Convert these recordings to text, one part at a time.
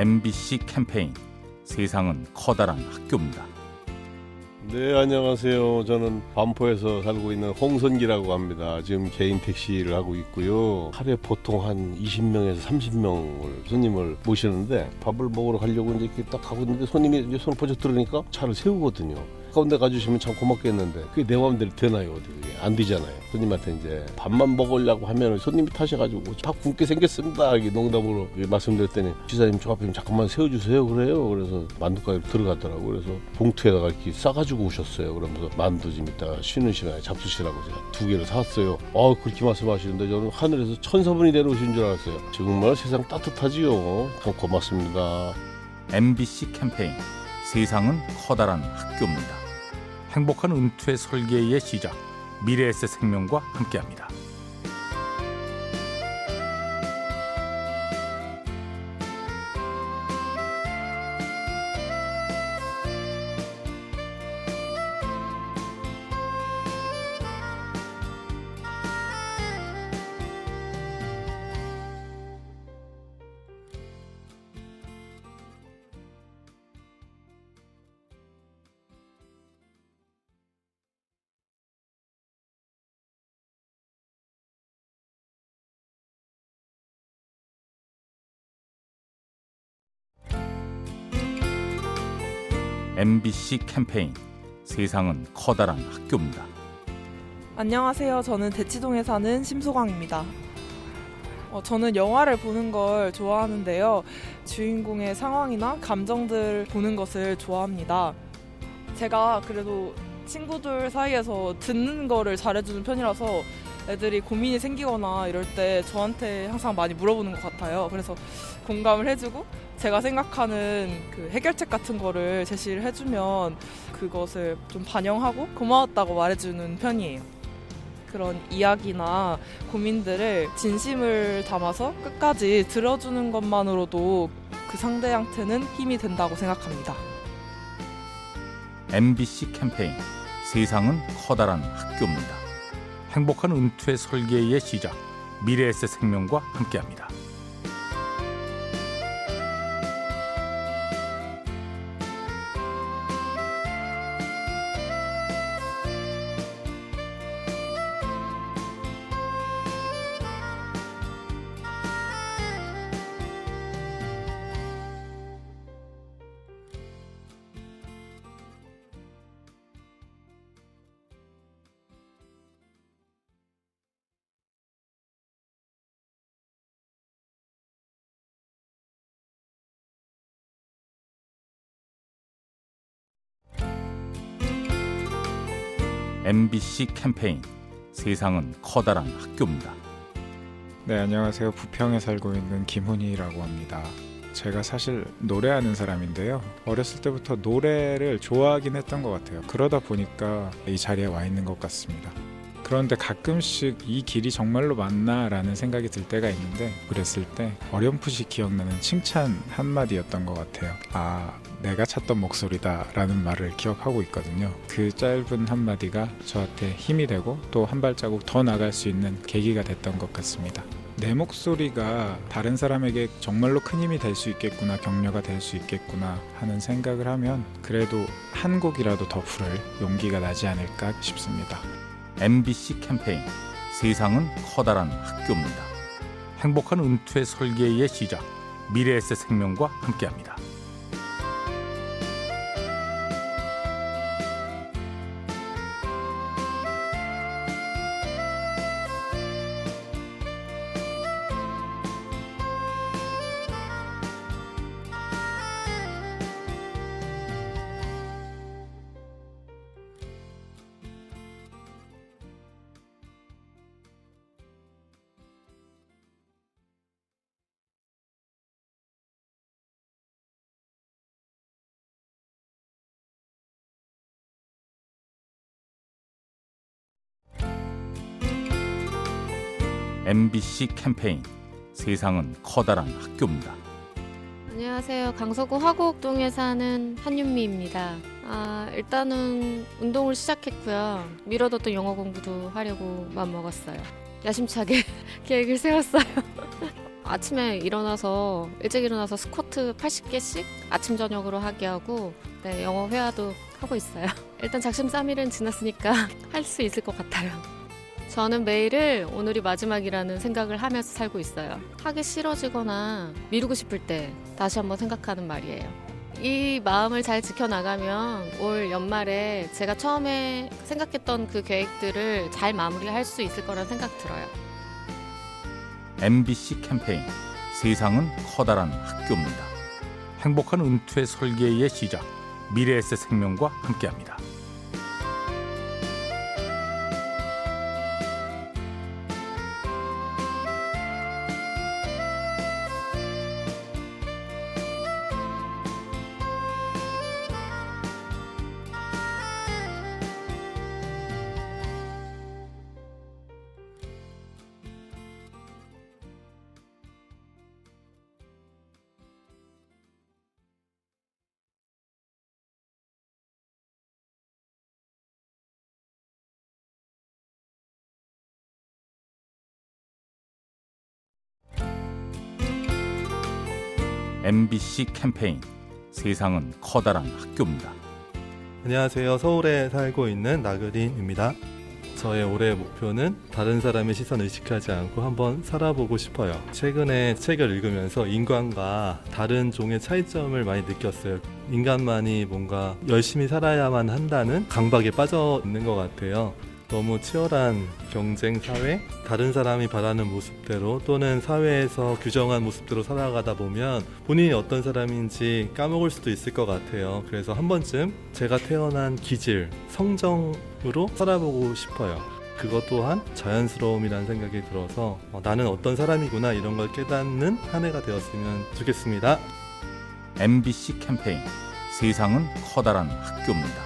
MBC 캠페인 세상은 커다란 학교입니다. 네, 안녕하세요. 저는 반포에서 살고 있는 홍선기라고 합니다. 지금 개인 택시를 하고 있고요. 하루에 보통 한 20명에서 30명을 손님을 모시는데 밥을 먹으러 가려고 이제 이렇게 딱 가고 있는데 손님이 이제 손을 번쩍 들으니까 차를 세우거든요. 가운데 가주시면 참 고맙겠는데 그게 내 마음대로 되나요? 어디 그게 안 되잖아요. 손님한테 이제 밥만 먹으려고 하면 손님이 타셔가지고 밥 굶게 생겼습니다. 이렇게 농담으로 말씀드렸더니 지사님 저 앞에 좀 잠깐만 세워주세요. 그래요. 그래서 만두가게 들어갔더라고. 그래서 봉투에다가 이렇게 싸가지고 오셨어요. 그러면서 만두 좀 이따가 쉬는 시간에 잡수시라고 제가 두 개를 사왔어요. 아 그렇게 말씀하시는데 저는 하늘에서 천사분이 내려오신 줄 알았어요. 정말 세상 따뜻하지요. 참 고맙습니다. MBC 캠페인 세상은 커다란 학교입니다. 행복한 은퇴 설계의 시작 미래에셋 생명과 함께합니다. MBC 캠페인 세상은 커다란 학교입니다. 안녕하세요. 저는 대치동에 사는 심소광입니다. 어, 저는 영화를 보는 걸 좋아하는데요. 주인공의 상황이나 감정들 보는 것을 좋아합니다. 제가 그래도 친구들 사이에서 듣는 거를 잘해주는 편이라서 애들이 고민이 생기거나 이럴 때 저한테 항상 많이 물어보는 것 같아요. 그래서 공감을 해주고 제가 생각하는 그 해결책 같은 거를 제시를 해주면 그것을 좀 반영하고 고마웠다고 말해주는 편이에요. 그런 이야기나 고민들을 진심을 담아서 끝까지 들어주는 것만으로도 그 상대한테는 힘이 된다고 생각합니다. MBC 캠페인 세상은 커다란 학교입니다. 행복한 은퇴 설계의 시작 미래에셋 생명과 함께합니다. MBC 캠페인 세상은 커다란 학교입니다. 네, 안녕하세요. 부평에 살고 있는 김훈이라고 합니다. 제가 사실 노래하는 사람인데요. 어렸을 때부터 노래를 좋아하긴 했던 것 같아요. 그러다 보니까 이 자리에 와 있는 것 같습니다. 그런데 가끔씩 이 길이 정말로 맞나라는 생각이 들 때가 있는데 그랬을 때 어렴풋이 기억나는 칭찬 한마디였던 것 같아요. 아, 내가 찾던 목소리다라는 말을 기억하고 있거든요. 그 짧은 한마디가 저한테 힘이 되고 또 한 발자국 더 나갈 수 있는 계기가 됐던 것 같습니다. 내 목소리가 다른 사람에게 정말로 큰 힘이 될 수 있겠구나, 격려가 될 수 있겠구나 하는 생각을 하면 그래도 한 곡이라도 더 부를 용기가 나지 않을까 싶습니다. MBC 캠페인 세상은 커다란 학교입니다. 행복한 은퇴 설계의 시작 미래에셋 생명과 함께합니다. MBC 캠페인 세상은 커다란 학교입니다. 안녕하세요. 강서구 화곡동에 사는 한윤미입니다. 아, 일단은 운동을 시작했고요. 미뤄뒀던 영어 공부도 하려고 마음 먹었어요. 야심차게 계획을 세웠어요. 아침에 일어나서 일찍 일어나서 스쿼트 80개씩 아침 저녁으로 하게 하고 네, 영어 회화도 하고 있어요. 일단 작심 삼일은 지났으니까 할 수 있을 것 같아요. 저는 매일을 오늘이 마지막이라는 생각을 하면서 살고 있어요. 하기 싫어지거나 미루고 싶을 때 다시 한번 생각하는 말이에요. 이 마음을 잘 지켜나가면 올 연말에 제가 처음에 생각했던 그 계획들을 잘 마무리할 수 있을 거란 생각 들어요. MBC 캠페인 세상은 커다란 학교입니다. 행복한 은퇴 설계의 시작 미래에셋 생명과 함께합니다. MBC 캠페인 세상은 커다란 학교입니다. 안녕하세요. 서울에 살고 있는 나그린입니다. 저의 올해 목표는 다른 사람의 시선 의식하지 않고 한번 살아보고 싶어요. 최근에 책을 읽으면서 인간과 다른 종의 차이점을 많이 느꼈어요. 인간만이 뭔가 열심히 살아야만 한다는 강박에 빠져 있는 것 같아요. 너무 치열한 경쟁 사회, 다른 사람이 바라는 모습대로 또는 사회에서 규정한 모습대로 살아가다 보면 본인이 어떤 사람인지 까먹을 수도 있을 것 같아요. 그래서 한 번쯤 제가 태어난 기질, 성정으로 살아보고 싶어요. 그것 또한 자연스러움이라는 생각이 들어서 어, 나는 어떤 사람이구나 이런 걸 깨닫는 한 해가 되었으면 좋겠습니다. MBC 캠페인 세상은 커다란 학교입니다.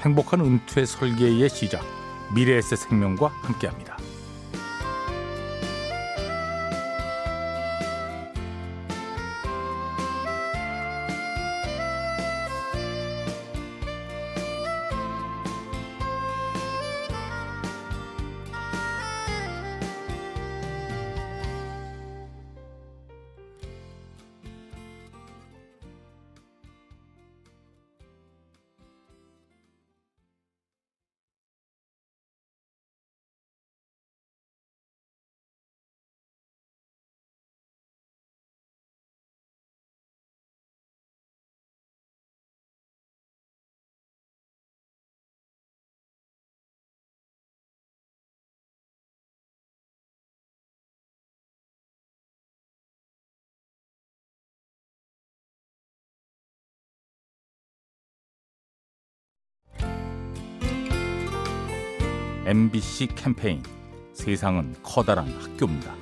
행복한 은퇴 설계의 시작 미래에셋 생명과 함께합니다. MBC 캠페인 세상은 커다란 학교입니다.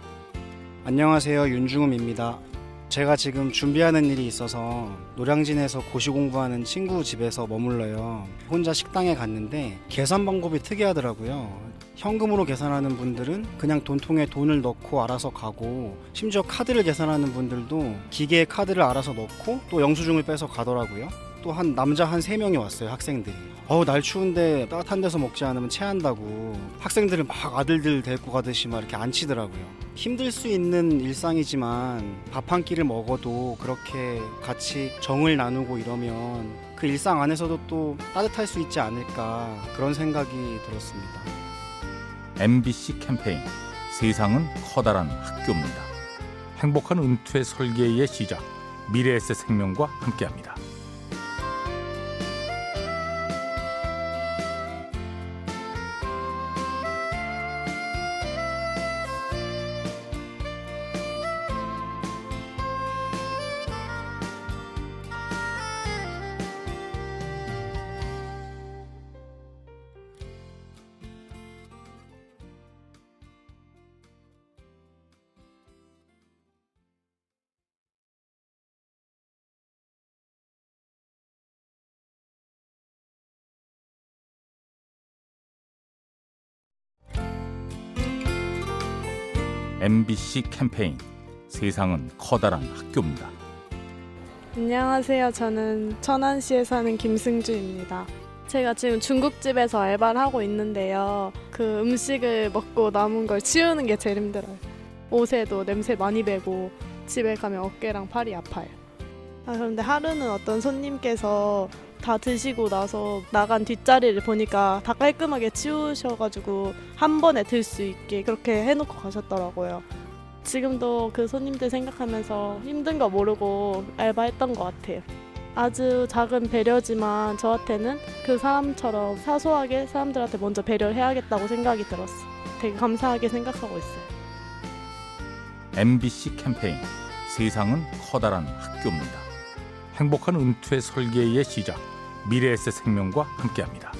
안녕하세요. 윤중음입니다. 제가 지금 준비하는 일이 있어서 노량진에서 고시 공부하는 친구 집에서 머물러요. 혼자 식당에 갔는데 계산 방법이 특이하더라고요. 현금으로 계산하는 분들은 그냥 돈통에 돈을 넣고 알아서 가고 심지어 카드를 계산하는 분들도 기계에 카드를 알아서 넣고 또 영수증을 빼서 가더라고요. 또 한 남자 한 세 명이 왔어요 학생들이 어우 날 추운데 따뜻한 데서 먹지 않으면 체한다고. 학생들을 막 아들들 데리고 가듯이 막 이렇게 앉히더라고요. 힘들 수 있는 일상이지만 밥 한 끼를 먹어도 그렇게 같이 정을 나누고 이러면 그 일상 안에서도 또 따뜻할 수 있지 않을까 그런 생각이 들었습니다. MBC 캠페인. 세상은 커다란 학교입니다. 행복한 은퇴 설계의 시작. 미래에셋 생명과 함께합니다. MBC 캠페인 세상은 커다란 학교입니다. 안녕하세요. 저는 천안시에 사는 김승주입니다. 제가 지금 중국집에서 알바를 하고 있는데요. 그 음식을 먹고 남은 걸 치우는 게 제일 힘들어요. 옷에도 냄새 많이 배고 집에 가면 어깨랑 팔이 아파요. 아, 그런데 하루는 어떤 손님께서 다 드시고 나서 나간 뒷자리를 보니까 다 깔끔하게 치우셔가지고 한 번에 들 수 있게 그렇게 해놓고 가셨더라고요. 지금도 그 손님들 생각하면서 힘든 거 모르고 알바했던 것 같아요. 아주 작은 배려지만 저한테는 그 사람처럼 사소하게 사람들한테 먼저 배려를 해야겠다고 생각이 들었어요. 되게 감사하게 생각하고 있어요. MBC 캠페인 세상은 커다란 학교입니다. 행복한 은퇴 설계의 시작 미래에셋 생명과 함께합니다.